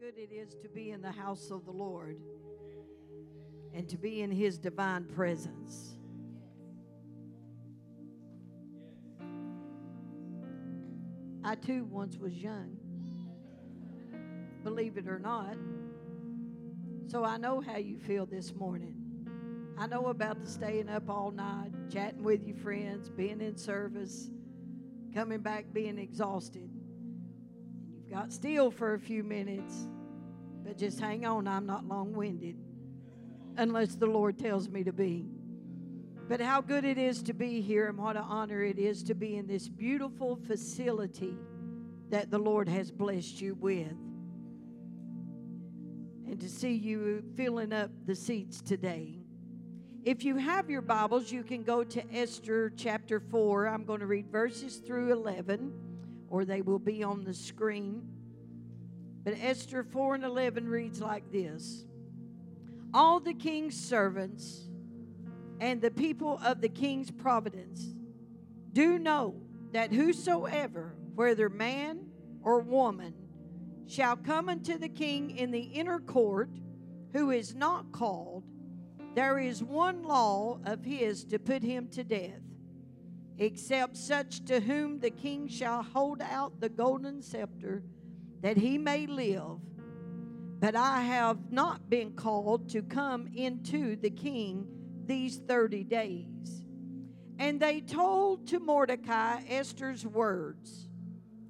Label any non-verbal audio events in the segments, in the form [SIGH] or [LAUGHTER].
good it is to be in the house of the Lord and to be in His divine presence. I too once was young, believe it or not. So I know how you feel this morning. I know about the staying up all night, chatting with your friends, being in service, coming back being exhausted. Got still for a few minutes, but just hang on, I'm not long winded unless the Lord tells me to be. But how good it is to be here and what an honor it is to be in this beautiful facility that the Lord has blessed you with. And to see you filling up the seats today. If you have your Bibles, you can go to Esther chapter 4. I'm going to read verses through 11, or they will be on the screen. But Esther 4 and 11 reads like this All the king's servants and the people of the king's providence do know that whosoever, whether man or woman, shall come unto the king in the inner court, who is not called, there is one law of his to put him to death, except such to whom the king shall hold out the golden scepter, that he may live. But I have not been called to come into the king these 30 days. And they told to Mordecai Esther's words.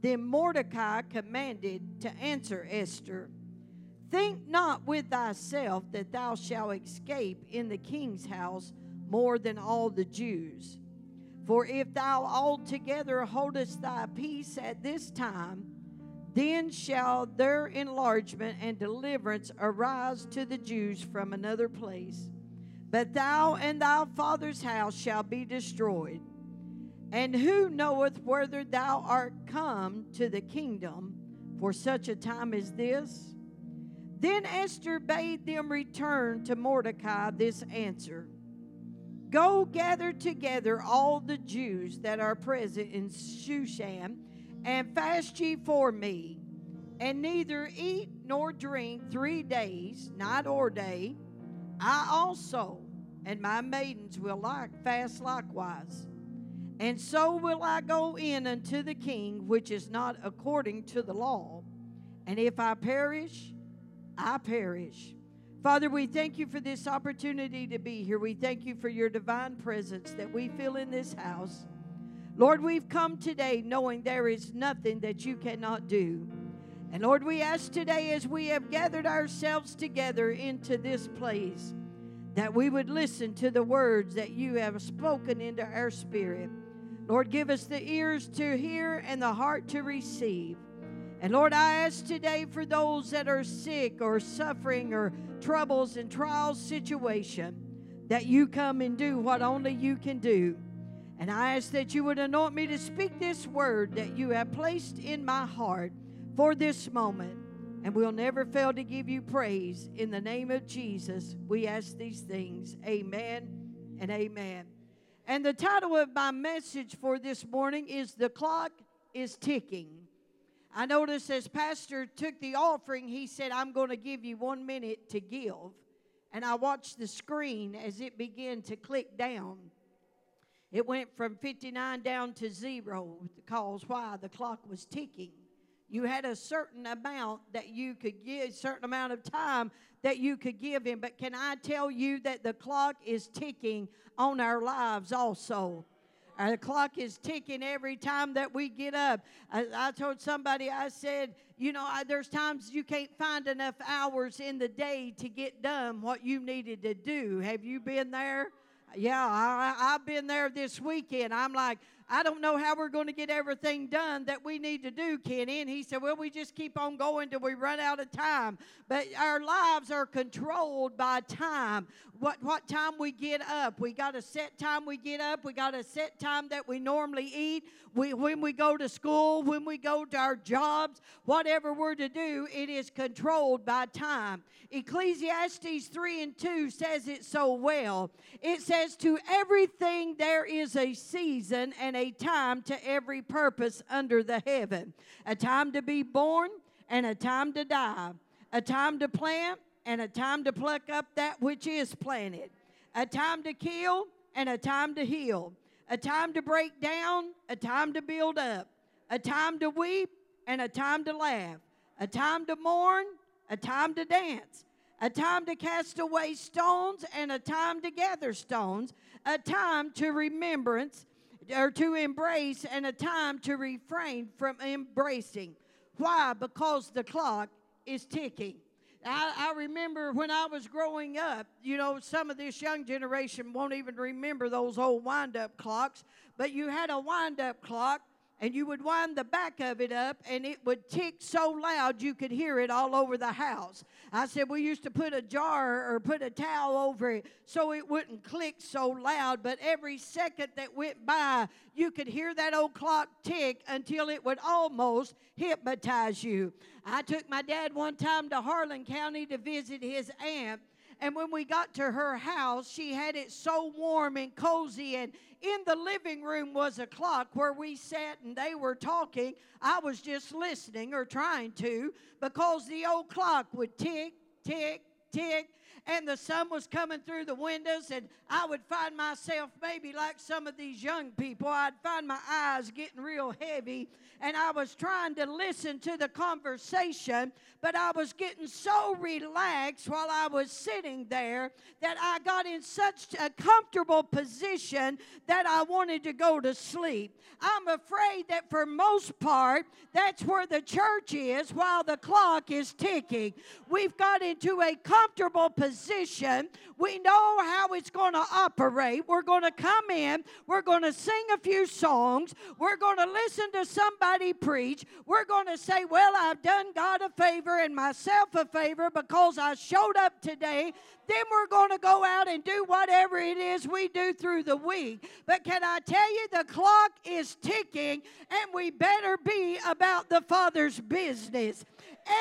Then Mordecai commanded to answer Esther Think not with thyself that thou shalt escape in the king's house more than all the Jews. For if thou altogether holdest thy peace at this time, then shall their enlargement and deliverance arise to the Jews from another place but thou and thy father's house shall be destroyed. And who knoweth whether thou art come to the kingdom for such a time as this? Then Esther bade them return to Mordecai this answer Go gather together all the Jews that are present in Shushan, and fast ye for me, and neither eat nor drink three days, night or day I also and my maidens will like fast likewise. And so will I go in unto the king, which is not according to the law. And if I perish, I perish. Father, we thank you for this opportunity to be here. We thank you for your divine presence that we feel in this house. Lord, we've come today knowing there is nothing that you cannot do. And Lord, we ask today as we have gathered ourselves together into this place that we would listen to the words that you have spoken into our spirit. Lord, give us the ears to hear and the heart to receive. And Lord, I ask today for those that are sick or suffering or troubles and trials situation that you come and do what only you can do. And I ask that you would anoint me to speak this word that you have placed in my heart for this moment. And we'll never fail to give you praise. In the name of Jesus, we ask these things. Amen and amen. And the title of my message for this morning is The Clock is Ticking. I noticed as Pastor took the offering, he said, I'm going to give you one minute to give. And I watched the screen as it began to click down. It went from 59 down to zero because why? The clock was ticking. You had a certain amount that you could give, a certain amount of time that you could give him. But can I tell you that the clock is ticking on our lives also? Our clock is ticking every time that we get up. I, I told somebody, I said, you know, I, there's times you can't find enough hours in the day to get done what you needed to do. Have you been there? Yeah, I, I've been there this weekend. I'm like, I don't know how we're going to get everything done that we need to do, Kenny. And he said, Well, we just keep on going till we run out of time. But our lives are controlled by time. What, what time we get up. We got a set time we get up. We got a set time that we normally eat. We, when we go to school, when we go to our jobs, whatever we're to do, it is controlled by time. Ecclesiastes 3 and 2 says it so well. It says, To everything there is a season and a time to every purpose under the heaven, a time to be born and a time to die a time to plant and a time to pluck up that which is planted, a time to kill and a time to heal, a time to break down, a time to build up, a time to weep and a time to laugh, a time to mourn, a time to dance, a time to cast away stones and a time to gather stones, a time to remembrance or to embrace and a time to refrain from embracing. Why? Because the clock is ticking. I, I, remember when I was growing up, you know, some of this young generation won't even remember those old wind up clocks, but you had a wind up clock and you would wind the back of it up and it would tick so loud you could hear it all over the house. I said we used to put a jar or put a towel over it so it wouldn't click so loud, but every second that went by, you could hear that old clock tick until it would almost hypnotize you. I took my dad one time to Harlan County to visit his aunt and when we got to her house, she had it so warm and cozy. And in the living room was a clock where we sat and they were talking. I was just listening or trying to because the old clock would tick, tick, tick and the sun was coming through the windows, and I would find myself maybe like some of these young people. I'd find my eyes getting real heavy, and I was trying to listen to the conversation, but I was getting so relaxed while I was sitting there that I got in such a comfortable position that I wanted to go to sleep. I'm afraid that for most part, that's where the church is while the clock is ticking. We've got into a comfortable position. We know how it's going to operate. We're going to come in, we're going to sing a few songs, we're going to listen to somebody preach. We're going to say, Well, I've done God a favor and myself a favor because I showed up today then we're going to go out and do whatever it is we do through the week. But can I tell you, the clock is ticking, and we better be about the Father's business.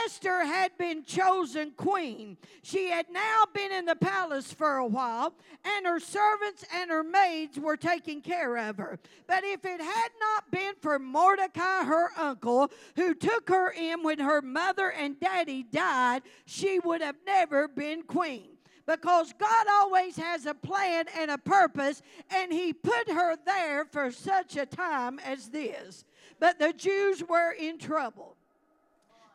Esther had been chosen queen. She had now been in the palace for a while, and her servants and her maids were taking care of her. But if it had not been for Mordecai, her uncle, who took her in when her mother and daddy died, she would have never been queen because God always has a plan and a purpose, and He put her there for such a time as this. But the Jews were in trouble.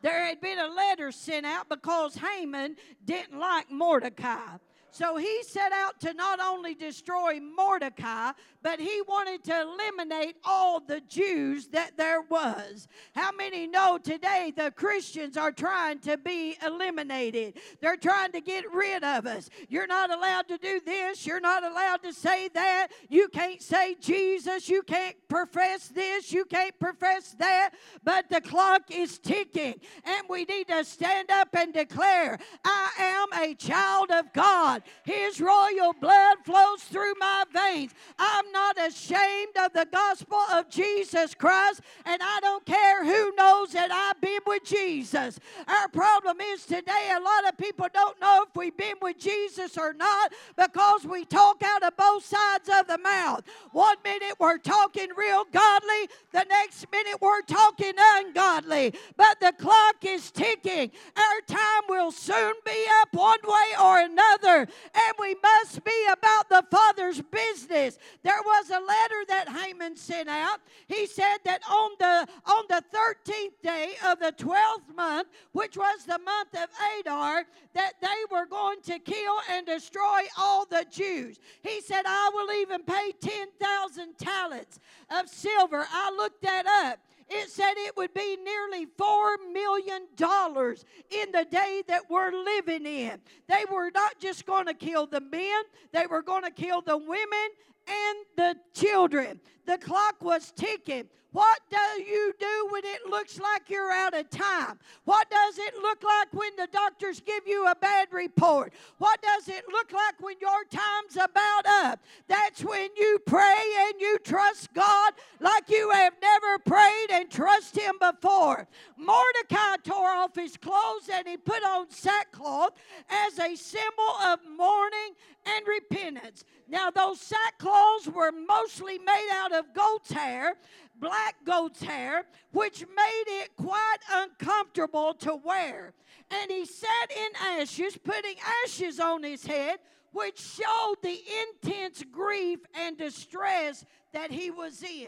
There had been a letter sent out because Haman didn't like Mordecai. So he set out to not only destroy Mordecai, but he wanted to eliminate all the Jews that there was. How many know today the Christians are trying to be eliminated? They're trying to get rid of us. You're not allowed to do this. You're not allowed to say that. You can't say Jesus. You can't profess this. You can't profess that. But the clock is ticking, and we need to stand up and declare, I am a child of God. His royal blood flows through my veins. I'm not ashamed of the gospel of Jesus Christ, and I don't care who knows that I've been with Jesus. Our problem is today a lot of people don't know if we've been with Jesus or not because we talk out of both sides of the mouth. One minute we're talking real godly, the next minute we're talking ungodly. But the clock is ticking. Our time will soon be up one way or another and we must be about the Father's business. There was a letter that Haman sent out. He said that on the on the 13th day of the 12th month, which was the month of Adar, that they were going to kill and destroy all the Jews. He said, I will even pay 10,000 talents of silver. I looked that up it said it would be nearly $4 million in the day that we're living in. They were not just going to kill the men, they were going to kill the women and the children. The clock was ticking. What do you do when it looks like you're out of time? What does it look like when the doctors give you a bad report? What does it look like when your time's about up? That's when you pray and you trust God like you have never prayed and trust Him before. Mordecai tore off his clothes and he put on sackcloth as a symbol of mourning and repentance. Now, those sackcloths were mostly made out of goat's hair, black goat's hair, which made it quite uncomfortable to wear. And he sat in ashes, putting ashes on his head, which showed the intense grief and distress that he was in.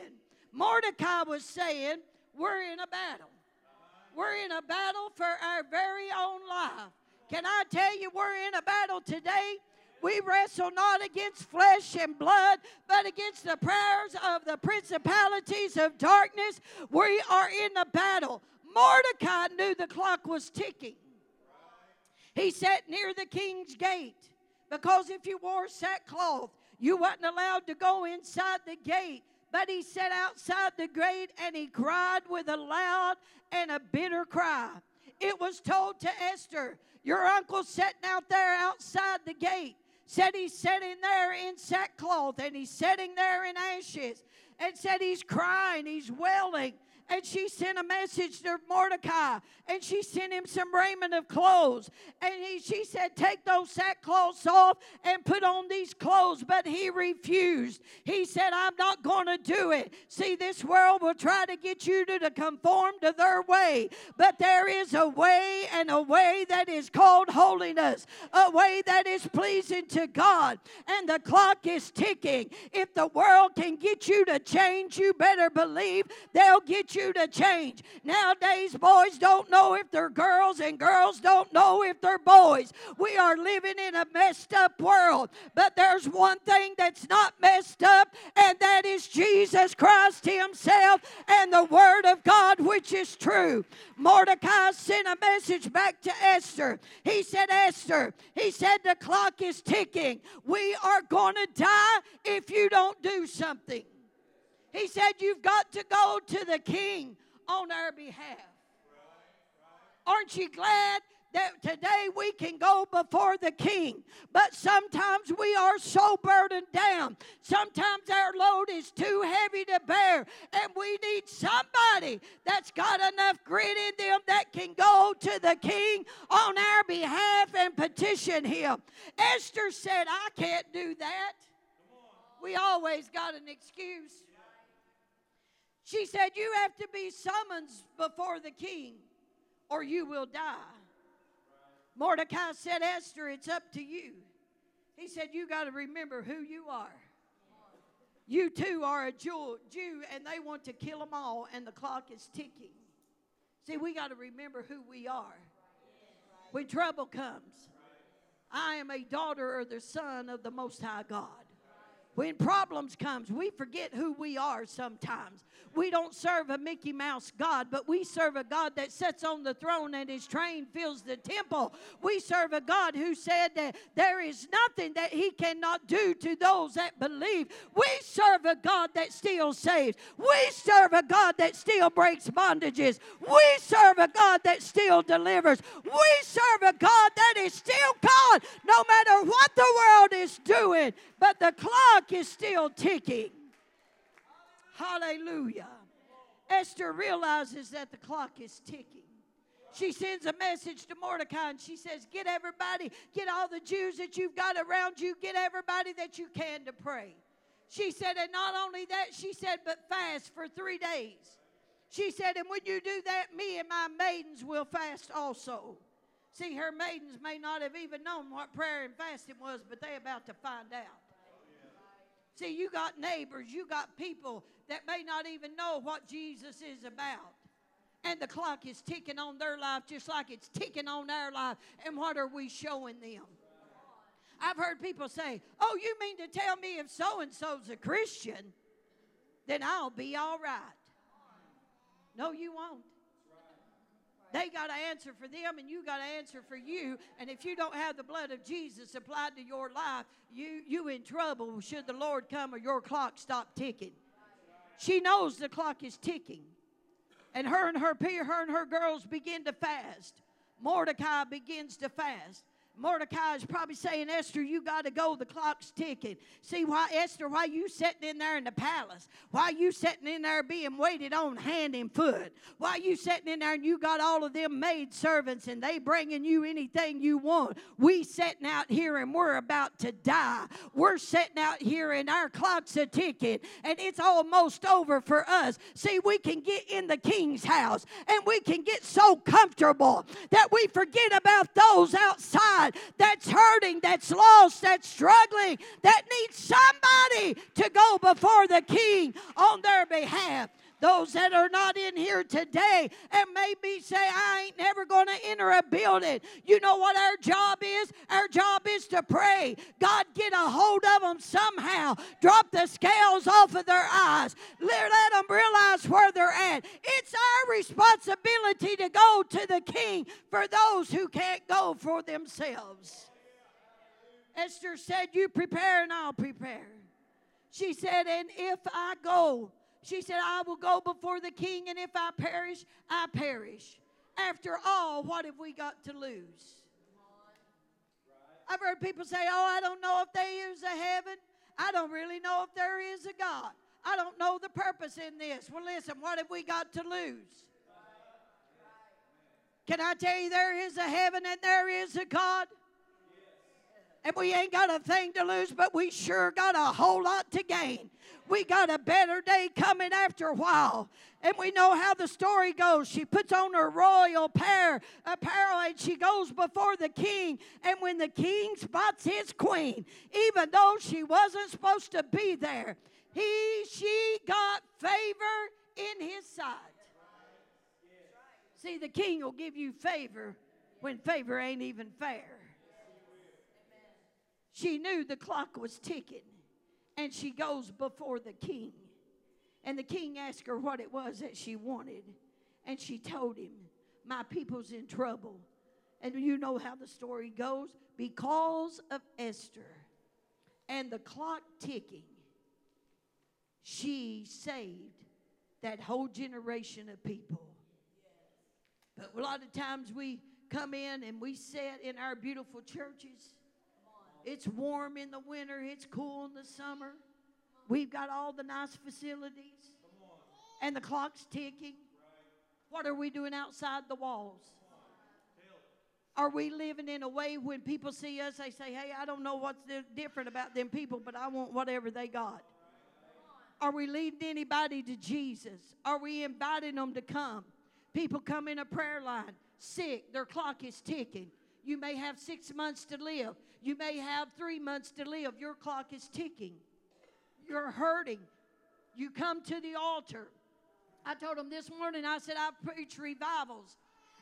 Mordecai was saying, We're in a battle. We're in a battle for our very own life. Can I tell you, we're in a battle today? We wrestle not against flesh and blood, but against the prayers of the principalities of darkness. We are in a battle. Mordecai knew the clock was ticking. He sat near the king's gate because if you wore sackcloth, you wasn't allowed to go inside the gate. But he sat outside the gate and he cried with a loud and a bitter cry. It was told to Esther, Your uncle's sitting out there outside the gate. Said he's sitting there in sackcloth and he's sitting there in ashes. And said he's crying, he's wailing and she sent a message to Mordecai and she sent him some raiment of clothes. And he, she said, Take those sackcloths off and put on these clothes. But he refused. He said, I'm not going to do it. See, this world will try to get you to, to conform to their way. But there is a way and a way that is called holiness, a way that is pleasing to God. And the clock is ticking. If the world can get you to change, you better believe they'll get you you to change. Nowadays, boys don't know if they're girls, and girls don't know if they're boys. We are living in a messed up world, but there's one thing that's not messed up, and that is Jesus Christ Himself and the Word of God, which is true. Mordecai sent a message back to Esther. He said, Esther, he said, the clock is ticking. We are going to die if you don't do something. He said, You've got to go to the king on our behalf. Aren't you glad that today we can go before the king. But sometimes we are so burdened down. Sometimes our load is too heavy to bear. And we need somebody that's got enough grit in them that can go to the king on our behalf and petition him. Esther said, I can't do that. We always got an excuse. She said, You have to be summoned before the king or you will die. Mordecai said, Esther, it's up to you. He said, You got to remember who you are. You too are a Jew, Jew, and they want to kill them all, and the clock is ticking. See, we got to remember who we are. When trouble comes, I am a daughter or the son of the Most High God. When problems comes, we forget who we are sometimes. We don't serve a Mickey Mouse God, but we serve a God that sits on the throne and his train fills the temple. We serve a God who said that there is nothing that he cannot do to those that believe. We serve a God that still saves. We serve a God that still breaks bondages. We serve a God that still delivers. We serve a God that is still God no matter what the world is doing. But the clock clock is still ticking. Hallelujah. Esther realizes that the clock is ticking. She sends a message to Mordecai and she says, Get everybody, get all the Jews that you've got around you, get everybody that you can to pray. She said, and not only that, she said, but fast for three days. She said, and when you do that, me and my maidens will fast also. See, her maidens may not have even known what prayer and fasting was, but they are about to find out. See, you got neighbors, you got people that may not even know what Jesus is about. And the clock is ticking on their life just like it's ticking on our life. And what are we showing them? I've heard people say, Oh, you mean to tell me if so and so's a Christian, then I'll be all right? No, you won't. They got to answer for them, and you got to answer for you. And if you don't have the blood of Jesus applied to your life, you you in trouble. Should the Lord come or your clock stop ticking? She knows the clock is ticking, and her and her peer, her and her girls begin to fast. Mordecai begins to fast. Mordecai is probably saying, Esther, you got to go. The clock's ticking. See why, Esther, why you sitting in there in the palace? Why you sitting in there being waited on hand and foot? Why you sitting in there and you got all of them maid servants and they bringing you anything you want? We sitting out here and we're about to die. We're sitting out here and our clock's a ticking and it's almost over for us. See, we can get in the king's house and we can get so comfortable that we forget about those outside God that's hurting, that's lost, that's struggling, that needs somebody to go before the King on their behalf those that are not in here today and maybe say, I ain't never going to enter a building. You know what our job is? Our job is to pray. God, get a hold of them somehow. Drop the scales off of their eyes. Let, them realize where they're at. It's our responsibility to go to the King for those who can't go for themselves. Esther said, You prepare and I'll prepare. She said, And if I go, she said, I will go before the king, and if I perish, I perish. After all, what have we got to lose? I've heard people say, Oh, I don't know if there is a heaven. I don't really know if there is a God. I don't know the purpose in this. Well, listen, what have we got to lose? Can I tell you there is a heaven and there is a God? And we ain't got a thing to lose, but we sure got a whole lot to gain. We got a better day coming after a while. And we know how the story goes. She puts on her royal pair, apparel and she goes before the king. And when the king spots his queen, even though she wasn't supposed to be there, he, she got favor in his sight. See, the king will give you favor when favor ain't even fair. She knew the clock was ticking, and she goes before the king. And the king asked her what it was that she wanted, and she told him, My people's in trouble. And you know how the story goes because of Esther and the clock ticking, she saved that whole generation of people. But a lot of times we come in and we sit in our beautiful churches it's warm in the winter, it's cool in the summer. We've got all the nice facilities. And the clock's ticking. What are we doing outside the walls? Are we living in a way when people see us, they say, hey, I don't know what's different about them people, but I want whatever they got? Are we leading anybody to Jesus? Are we inviting them to come? People come in a prayer line, sick, their clock is ticking. You may have six months to live. You may have three months to live. Your clock is ticking. You're hurting. You come to the altar. I told them this morning, I said, I preach revivals.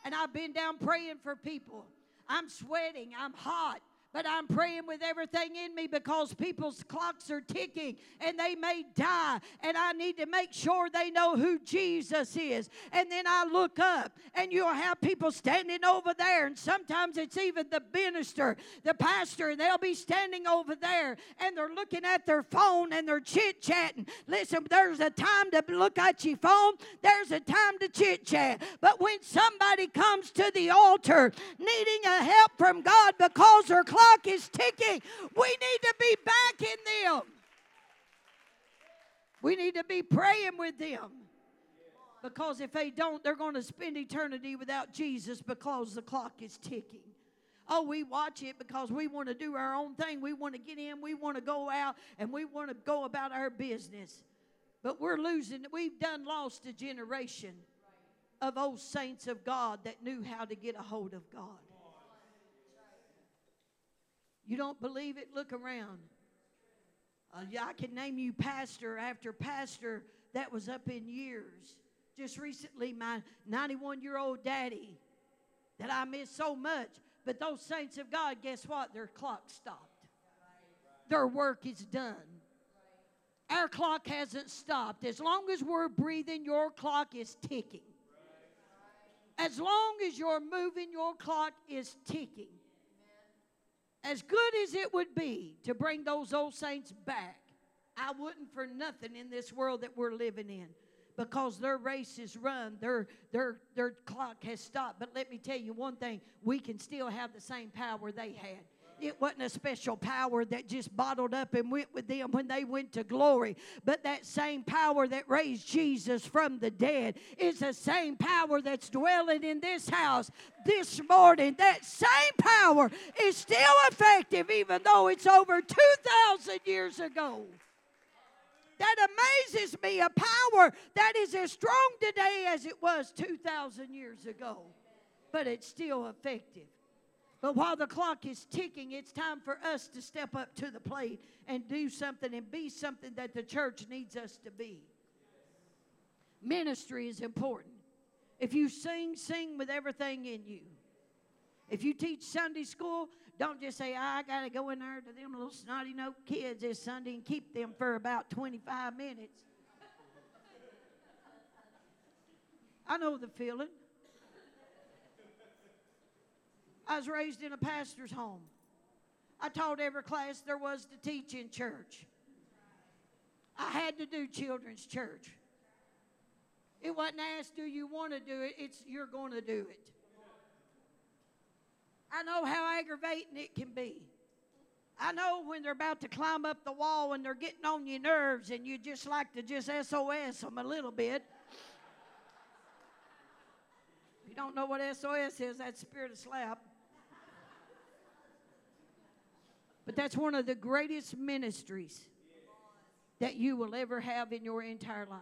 And I've been down praying for people. I'm sweating. I'm hot but I'm praying with everything in me because people's clocks are ticking and they may die. And I need to make sure they know who Jesus is. And then I look up and you'll have people standing over there. And sometimes it's even the minister, the pastor, and they'll be standing over there and they're looking at their phone and they're chit chatting. Listen, there's a time to look at your phone, there's a time to chit chat. But when somebody comes to the altar needing a help from God because clock clock is ticking. We need to be back in them. We need to be praying with them. Because if they don't, they're going to spend eternity without Jesus because the clock is ticking. Oh, we watch it because we want to do our own thing. We want to get in, we want to go out, and we want to go about our business. But we're losing, we've done lost a generation of old saints of God that knew how to get a hold of God. You don't believe it? Look around. Uh, I can name you pastor after pastor that was up in years. Just recently, my 91 year old daddy that I miss so much. But those saints of God, guess what? Their clock stopped. Their work is done. Our clock hasn't stopped. As long as we're breathing, your clock is ticking. As long as you're moving, your clock is ticking as good as it would be to bring those old saints back, I wouldn't for nothing in this world that we're living in. because their race is run, their, their, their clock has stopped. But let me tell you one thing we can still have the same power they had. It wasn't a special power that just bottled up and went with them when they went to glory. But that same power that raised Jesus from the dead is the same power that's dwelling in this house this morning. That same power is still effective, even though it's over 2,000 years ago. That amazes me a power that is as strong today as it was 2,000 years ago, but it's still effective. But while the clock is ticking, it's time for us to step up to the plate and do something and be something that the church needs us to be. Ministry is important. If you sing, sing with everything in you. If you teach Sunday school, don't just say, I got to go in there to them little snotty nose kids this Sunday and keep them for about 25 minutes. [LAUGHS] I know the feeling. I was raised in a pastor's home. I taught every class there was to teach in church. I had to do children's church. It wasn't asked, do you want to do it? It's you're going to do it. I know how aggravating it can be. I know when they're about to climb up the wall and they're getting on your nerves and you just like to just SOS them a little bit. If you don't know what SOS is, that's spirit of slap. But that's one of the greatest ministries that you will ever have in your entire life.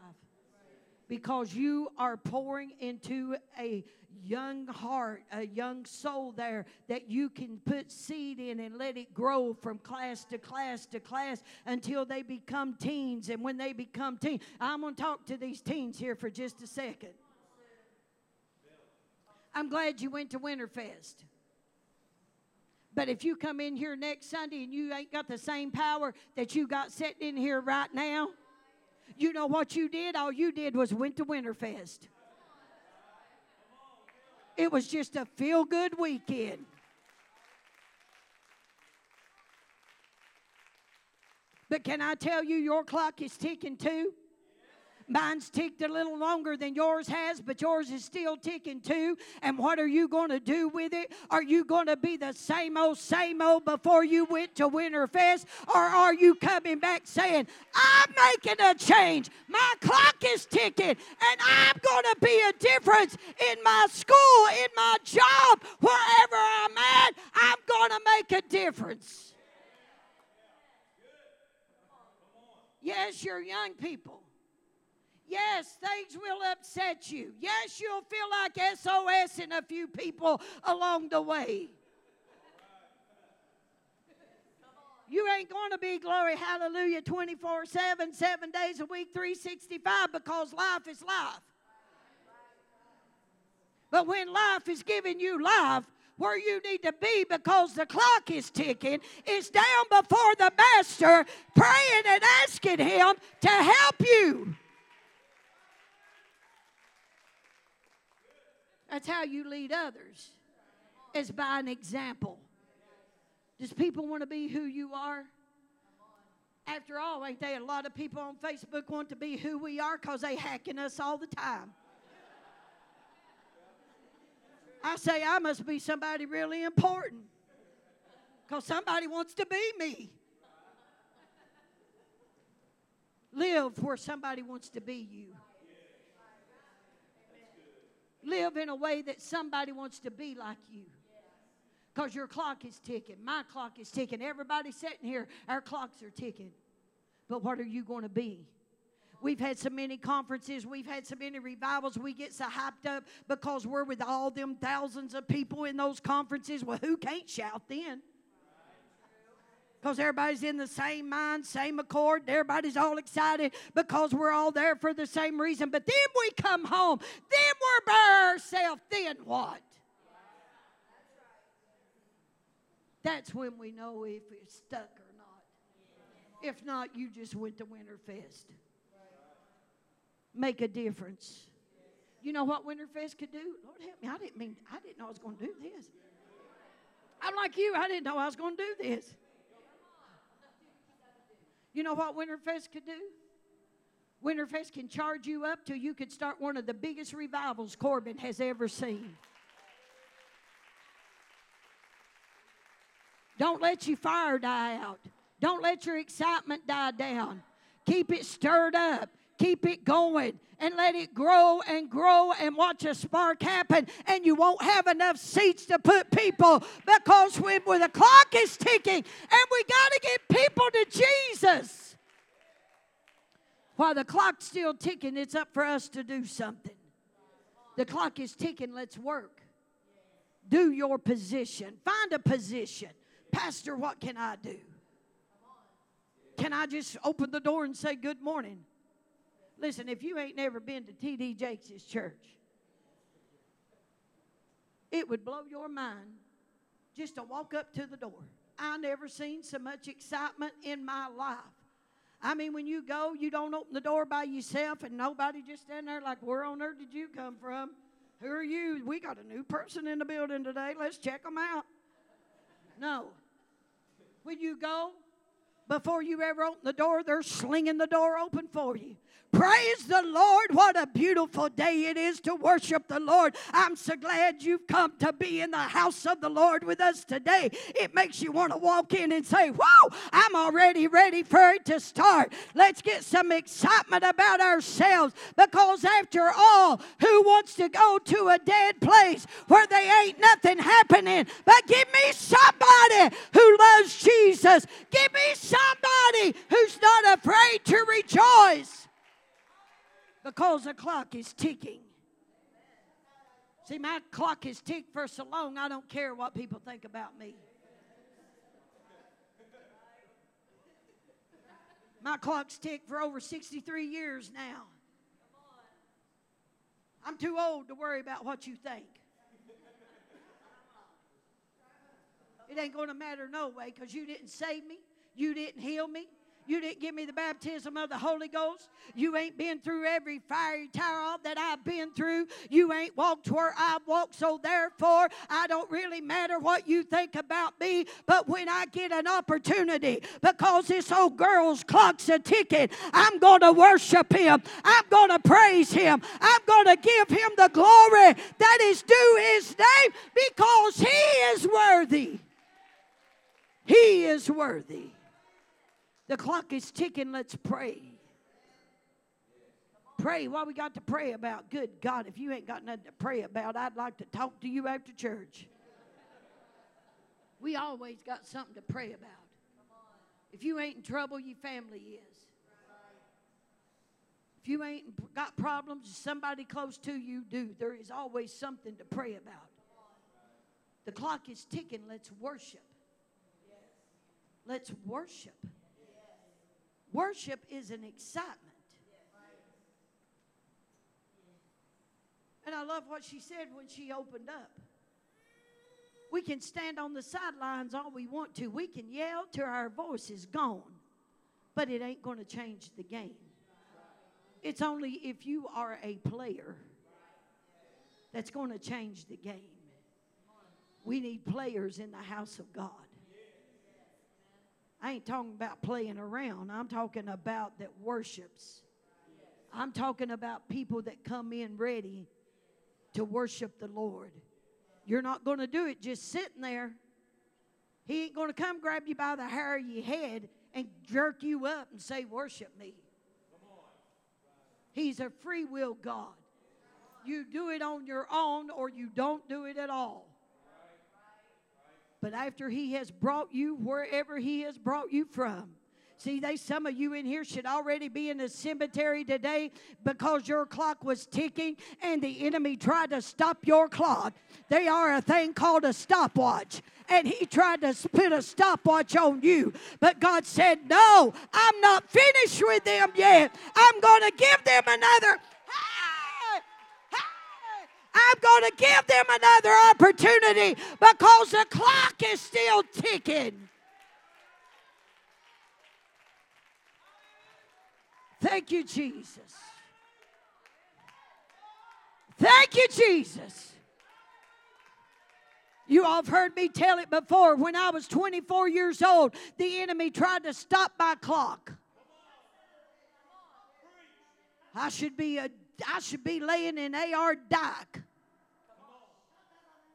Because you are pouring into a young heart, a young soul there that you can put seed in and let it grow from class to class to class until they become teens. And when they become teens, I'm going to talk to these teens here for just a second. I'm glad you went to Winterfest. But if you come in here next Sunday and you ain't got the same power that you got sitting in here right now, you know what you did? All you did was went to Winterfest. It was just a feel good weekend. But can I tell you, your clock is ticking too? Mine's ticked a little longer than yours has, but yours is still ticking too. And what are you going to do with it? Are you going to be the same old, same old before you went to Winterfest? Or are you coming back saying, I'm making a change? My clock is ticking, and I'm going to be a difference in my school, in my job, wherever I'm at. I'm going to make a difference. Yes, you're young people. Yes, things will upset you. Yes, you'll feel like SOS in a few people along the way. You ain't going to be glory, hallelujah, 24 7, seven days a week, 365 because life is life. But when life is giving you life, where you need to be because the clock is ticking, is down before the Master, praying and asking Him to help you. That's how you lead others, is by an example. Does people want to be who you are? After all, ain't they? a lot of people on Facebook want to be who we are because they hacking us all the time? I say I must be somebody really important because somebody wants to be me. Live where somebody wants to be you live in a way that somebody wants to be like you. Because your clock is ticking. My clock is ticking. Everybody sitting here, our clocks are ticking. But what are you going to be? We've had so many conferences, we've had so many revivals, we get so hyped up because we're with all them thousands of people in those conferences. Well, who can't shout then? Because everybody's in the same mind, same accord. Everybody's all excited because we're all there for the same reason. But then we come home, then we're by ourselves. Then what? That's when we know if it's stuck or not. If not, you just went to Winterfest. Make a difference. You know what Winterfest could do? Lord help me. I didn't mean I didn't know I was going to do this. I'm like you. I didn't know I was going to do this. You know what Winterfest could do? Winterfest can charge you up till you could start one of the biggest revivals Corbin has ever seen. Don't let your fire die out. Don't let your excitement die down. Keep it stirred up. Keep it going and let it grow and grow and watch a spark happen. And you won't have enough seats to put people because when, when the clock is ticking and we got to get people to Jesus. While the clock's still ticking, it's up for us to do something. The clock is ticking, let's work. Do your position. Find a position. Pastor, what can I do? Can I just open the door and say good morning? Listen, if you ain't never been to T.D. Jakes' church, it would blow your mind just to walk up to the door. I never seen so much excitement in my life. I mean, when you go, you don't open the door by yourself and nobody just stand there like, where on earth did you come from? Who are you? We got a new person in the building today. Let's check them out. No. When you go, before you ever open the door, they're slinging the door open for you. Praise the Lord. What a beautiful day it is to worship the Lord. I'm so glad you've come to be in the house of the Lord with us today. It makes you want to walk in and say, Whoa, I'm already ready for it to start. Let's get some excitement about ourselves because, after all, who wants to go to a dead place where they ain't nothing happening? But give me somebody who loves Jesus. Give me somebody who's not afraid to rejoice because the clock is ticking. See, my clock is ticked for so long, I don't care what people think about me. My clock's ticked for over 63 years now. I'm too old to worry about what you think. It ain't going to matter no way because you didn't save me, you didn't heal me, you didn't give me the baptism of the Holy Ghost. You ain't been through every fiery trial that I've been through. You ain't walked where I've walked. So therefore, I don't really matter what you think about me. But when I get an opportunity, because this old girl's clock's a ticking, I'm going to worship him. I'm going to praise him. I'm going to give him the glory that is due his name because he is worthy. He is worthy. The clock is ticking. Let's pray. Pray. What we got to pray about? Good God, if you ain't got nothing to pray about, I'd like to talk to you after church. We always got something to pray about. If you ain't in trouble, your family is. If you ain't got problems, somebody close to you do. There is always something to pray about. The clock is ticking. Let's worship. Let's worship. Worship is an excitement. And I love what she said when she opened up. We can stand on the sidelines all we want to. We can yell till our voice is gone, but it ain't going to change the game. It's only if you are a player that's going to change the game. We need players in the house of God. I ain't talking about playing around. I'm talking about that worships. I'm talking about people that come in ready to worship the Lord. You're not going to do it just sitting there. He ain't going to come grab you by the hair of your head and jerk you up and say, Worship me. He's a free will God. You do it on your own or you don't do it at all. But after He has brought you wherever He has brought you from, See, they some of you in here should already be in the cemetery today because your clock was ticking and the enemy tried to stop your clock. They are a thing called a stopwatch. And he tried to put a stopwatch on you. But God said, No, I'm not finished with them yet. I'm going to give them another I'm going to give them another opportunity because the clock is still ticking. Thank you, Jesus. Thank you, Jesus. You all have heard me tell it before. When I was 24 years old, the enemy tried to stop my clock. I should be a I should be laying in AR dyke.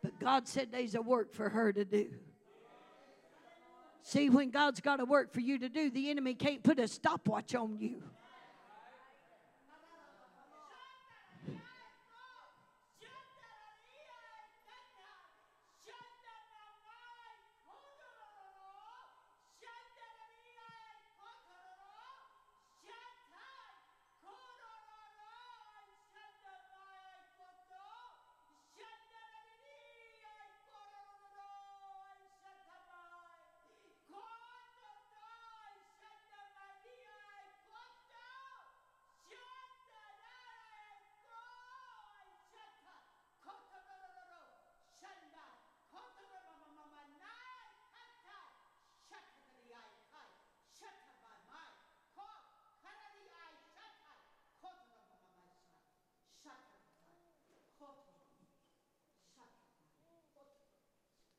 But God said there's a work for her to do. See, when God's got a work for you to do, the enemy can't put a stopwatch on you.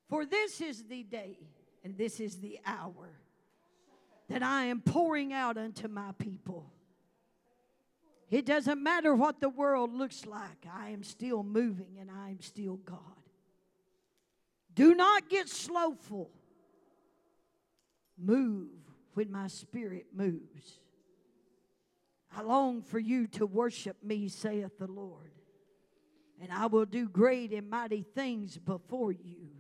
For this is the day and this is the hour that I am pouring out unto my people. It doesn't matter what the world looks like, I am still moving and I am still God. Do not get slowful. Move when my spirit moves. I long for you to worship me, saith the Lord, and I will do great and mighty things before you.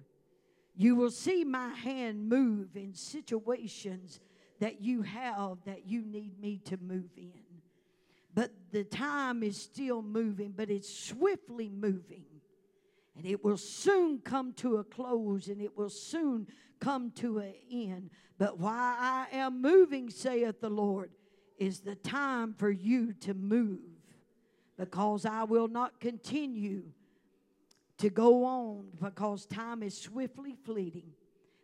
You will see my hand move in situations that you have that you need me to move in. But the time is still moving, but it's swiftly moving. And it will soon come to a close and it will soon come to an end. But why I am moving, saith the Lord, is the time for you to move. Because I will not continue to go on because time is swiftly fleeting.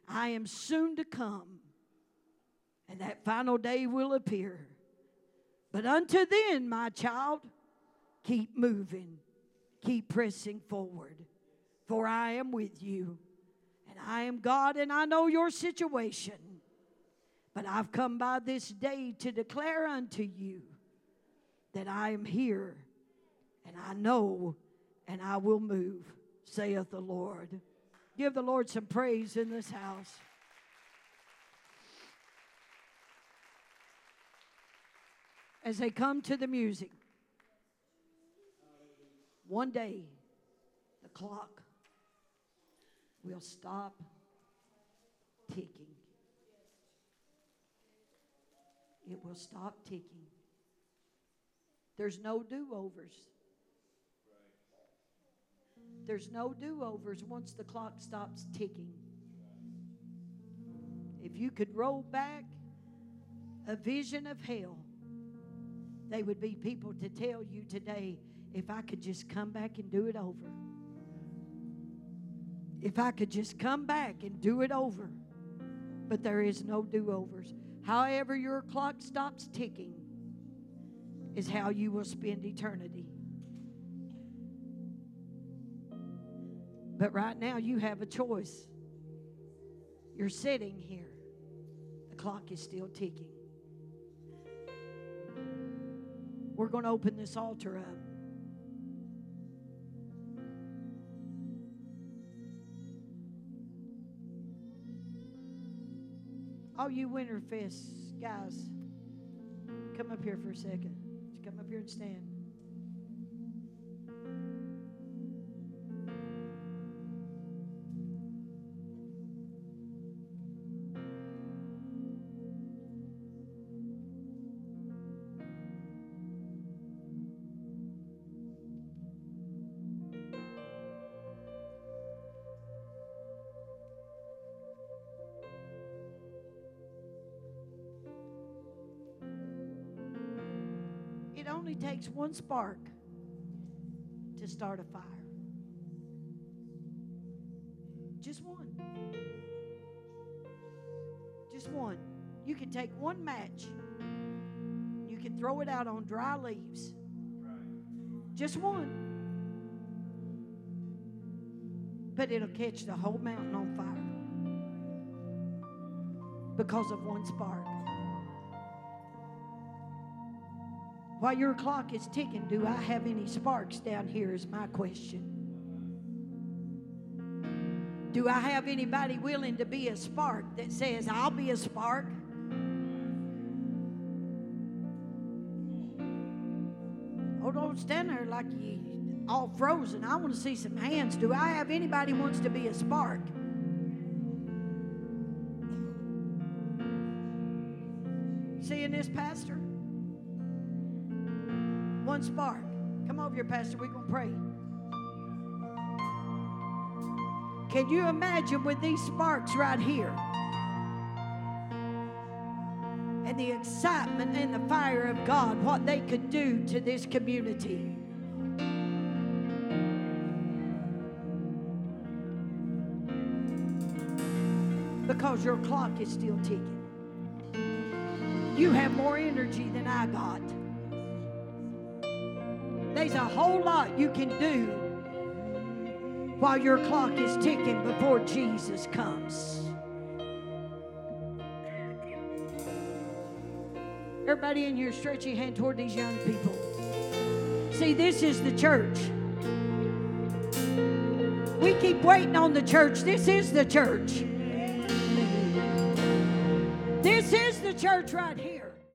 I am soon to come, and that final day will appear. But unto then, my child, keep moving, keep pressing forward, for I am with you, and I am God, and I know your situation. But I've come by this day to declare unto you that I am here, and I know, and I will move saith the Lord. Give the Lord some praise in this house. As they come to the music, one day the clock will stop ticking. It will stop ticking. There's no do overs. There's no do overs once the clock stops ticking. If you could roll back a vision of hell, they would be people to tell you today if I could just come back and do it over. If I could just come back and do it over. But there is no do overs. However, your clock stops ticking is how you will spend eternity. But right now, you have a choice. You're sitting here, the clock is still ticking. We're going to open this altar up. All you Winterfest guys, come up here for a second. Just come up here and stand. Only takes one spark to start a fire. Just one. Just one. You can take one match, you can throw it out on dry leaves. Just one. But it'll catch the whole mountain on fire because of one spark. While your clock is ticking, do I have any sparks down here? Is my question. Do I have anybody willing to be a spark that says, I'll be a spark? Oh, don't stand there like you all frozen. I want to see some hands. Do I have anybody wants to be a spark? Seeing this, Pastor? One spark. Come over here, Pastor. We're going to pray. Can you imagine with these sparks right here? And the excitement and the fire of God, what they could do to this community. Because your clock is still ticking. You have more energy than I got. There's a whole lot you can do while your clock is ticking before Jesus comes. Everybody in here, stretch your hand toward these young people. See, this is the church. We keep waiting on the church. This is the church. This is the church right here.